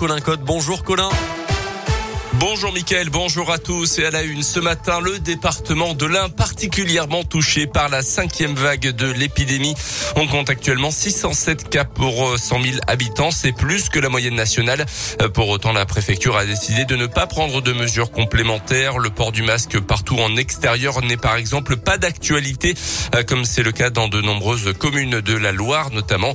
Colin Cotte. Bonjour Colin. Bonjour Mickaël, bonjour à tous et à la une. Ce matin, le département de l'Ain particulièrement touché par la cinquième vague de l'épidémie. On compte actuellement 607 cas pour 100 euh, 000 habitants. C'est plus que la moyenne nationale. Euh, pour autant, la préfecture a décidé de ne pas prendre de mesures complémentaires. Le port du masque partout en extérieur n'est par exemple pas d'actualité, euh, comme c'est le cas dans de nombreuses communes de la Loire, notamment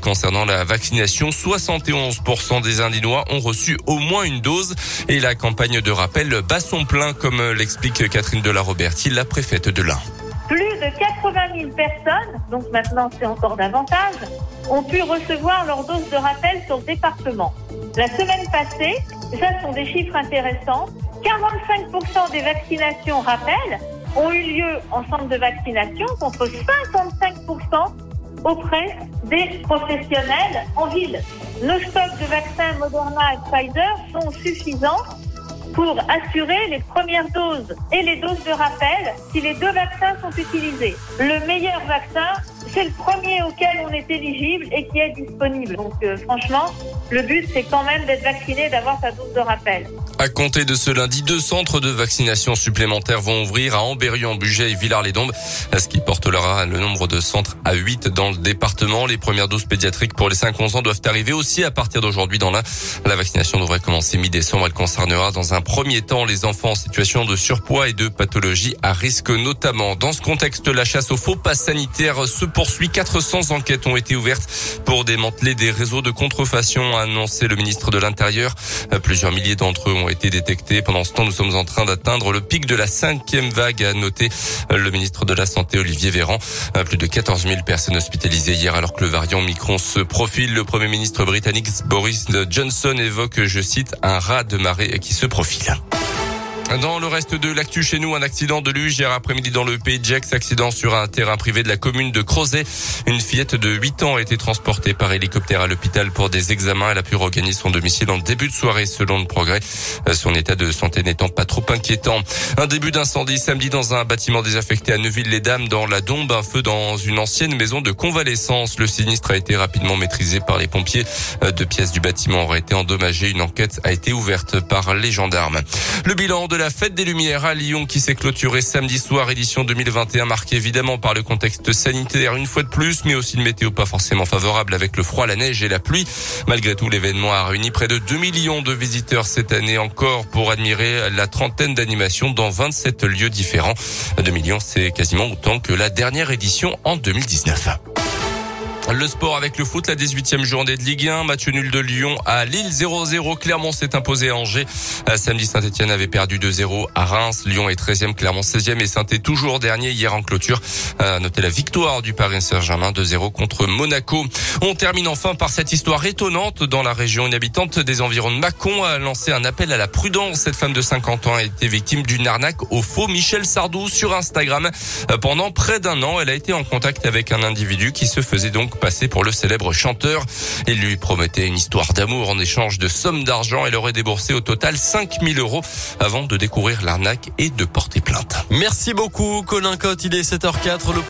concernant la vaccination. 71% des Indinois ont reçu au moins une dose et la campagne de rappel bat son plein, comme l'explique Catherine Delaroberti, la préfète de l'Ain. Plus de 80 000 personnes, donc maintenant c'est encore davantage, ont pu recevoir leur dose de rappel sur le département. La semaine passée, ça sont des chiffres intéressants, 45% des vaccinations rappel ont eu lieu en centre de vaccination contre 55% auprès des professionnels en ville. Nos stocks de vaccins Moderna et Pfizer sont suffisants pour assurer les premières doses et les doses de rappel si les deux vaccins sont utilisés. Le meilleur vaccin, c'est le premier auquel on est éligible et qui est disponible. Donc euh, franchement, le but c'est quand même d'être vacciné, d'avoir sa dose de rappel. À compter de ce lundi, deux centres de vaccination supplémentaires vont ouvrir à Amberieu, Bugey et Villars-les-Dombes, ce qui portera le nombre de centres à 8 dans le département. Les premières doses pédiatriques pour les 5-11 ans doivent arriver aussi à partir d'aujourd'hui dans la. La vaccination devrait commencer mi-décembre. Elle concernera dans un premier temps les enfants en situation de surpoids et de pathologie à risque notamment. Dans ce contexte, la chasse aux faux pas sanitaires se poursuit. 400 enquêtes ont été ouvertes pour démanteler des réseaux de contrefaçon, a annoncé le ministre de l'Intérieur. Plusieurs milliers d'entre eux ont été détectés. Pendant ce temps, nous sommes en train d'atteindre le pic de la cinquième vague, a noté le ministre de la Santé, Olivier Véran. Plus de 14 000 personnes hospitalisées hier alors que le variant Micron se profile. Le premier ministre britannique Boris Johnson évoque, je cite, un rat de marée qui se profile. Dans le reste de l'actu chez nous, un accident de luge hier après-midi dans le pays de Gex, accident sur un terrain privé de la commune de Crozet. Une fillette de 8 ans a été transportée par hélicoptère à l'hôpital pour des examens. Elle a pu regagner son domicile en début de soirée selon le progrès. Son état de santé n'étant pas trop inquiétant. Un début d'incendie samedi dans un bâtiment désaffecté à Neuville-les-Dames dans la Dombe. Un feu dans une ancienne maison de convalescence. Le sinistre a été rapidement maîtrisé par les pompiers. Deux pièces du bâtiment auraient été endommagées. Une enquête a été ouverte par les gendarmes. Le bilan de fête des Lumières à Lyon qui s'est clôturée samedi soir, édition 2021, marquée évidemment par le contexte sanitaire une fois de plus, mais aussi une météo pas forcément favorable avec le froid, la neige et la pluie. Malgré tout, l'événement a réuni près de 2 millions de visiteurs cette année encore pour admirer la trentaine d'animations dans 27 lieux différents. 2 millions, c'est quasiment autant que la dernière édition en 2019. Le sport avec le foot, la 18e journée de Ligue 1, match nul de Lyon à Lille 0-0. Clermont s'est imposé à Angers. Euh, samedi, Saint-Etienne avait perdu 2-0 à Reims. Lyon est 13e, Clermont 16e et saint toujours dernier hier en clôture. Euh, notez la victoire du Paris Saint-Germain 2-0 contre Monaco. On termine enfin par cette histoire étonnante dans la région. Une habitante des environs de Mâcon a lancé un appel à la prudence. Cette femme de 50 ans a été victime d'une arnaque au faux Michel Sardou sur Instagram. Euh, pendant près d'un an, elle a été en contact avec un individu qui se faisait passé pour le célèbre chanteur. Il lui promettait une histoire d'amour en échange de sommes d'argent. Elle aurait déboursé au total 5000 euros avant de découvrir l'arnaque et de porter plainte. Merci beaucoup, Colin Cotte. Il est 7h04. Le